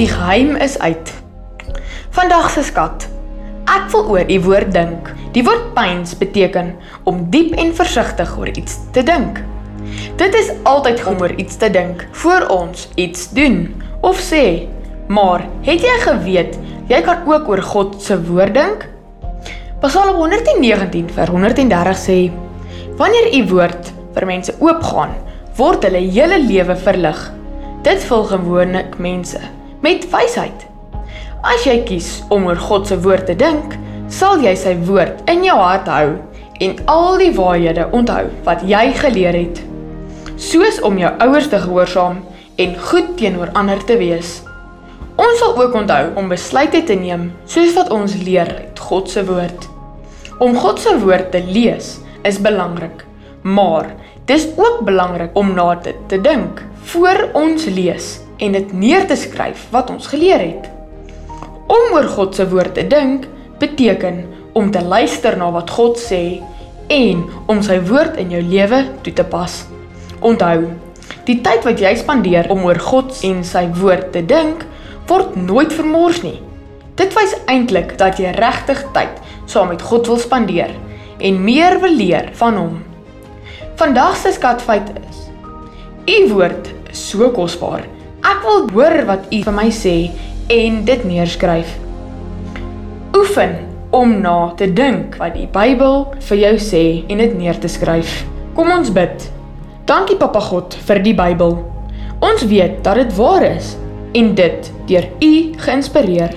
Die geheim is uit. Vandag se skat. Ek wil oor u woord dink. Die woord pyns beteken om diep en versigtig oor iets te dink. Dit is altyd goed om oor iets te dink voor ons iets doen of sê. Maar het jy geweet jy kan ook oor God se woord dink? Psalm 119 vers 130 sê: Wanneer u woord vir mense oopgaan, word hulle hele lewe verlig. Dit vul gewoonlik mense met wysheid. As jy kies om oor God se woord te dink, sal jy sy woord in jou hart hou en al die waarhede onthou wat jy geleer het. Soos om jou ouers te gehoorsaam en goed teenoor ander te wees. Ons sal ook onthou om besluite te neem soos wat ons leer uit God se woord. Om God se woord te lees is belangrik, maar dis ook belangrik om na dit te dink voor ons lees en dit neer te skryf wat ons geleer het. Om oor God se woord te dink beteken om te luister na wat God sê en om sy woord in jou lewe toe te pas. Onthou, die tyd wat jy spandeer om oor God en sy woord te dink, word nooit vermors nie. Dit wys eintlik dat jy regtig tyd saam met God wil spandeer en meer wil leer van hom. Vandag se skatfeit is: U woord is so kosbaar. Ek wil hoor wat u vir my sê en dit neerskryf. Oefen om na te dink wat die Bybel vir jou sê en dit neer te skryf. Kom ons bid. Dankie Papa God vir die Bybel. Ons weet dat dit waar is en dit deur U geïnspireer.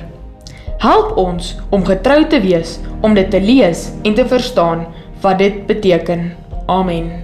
Help ons om getrou te wees om dit te lees en te verstaan wat dit beteken. Amen.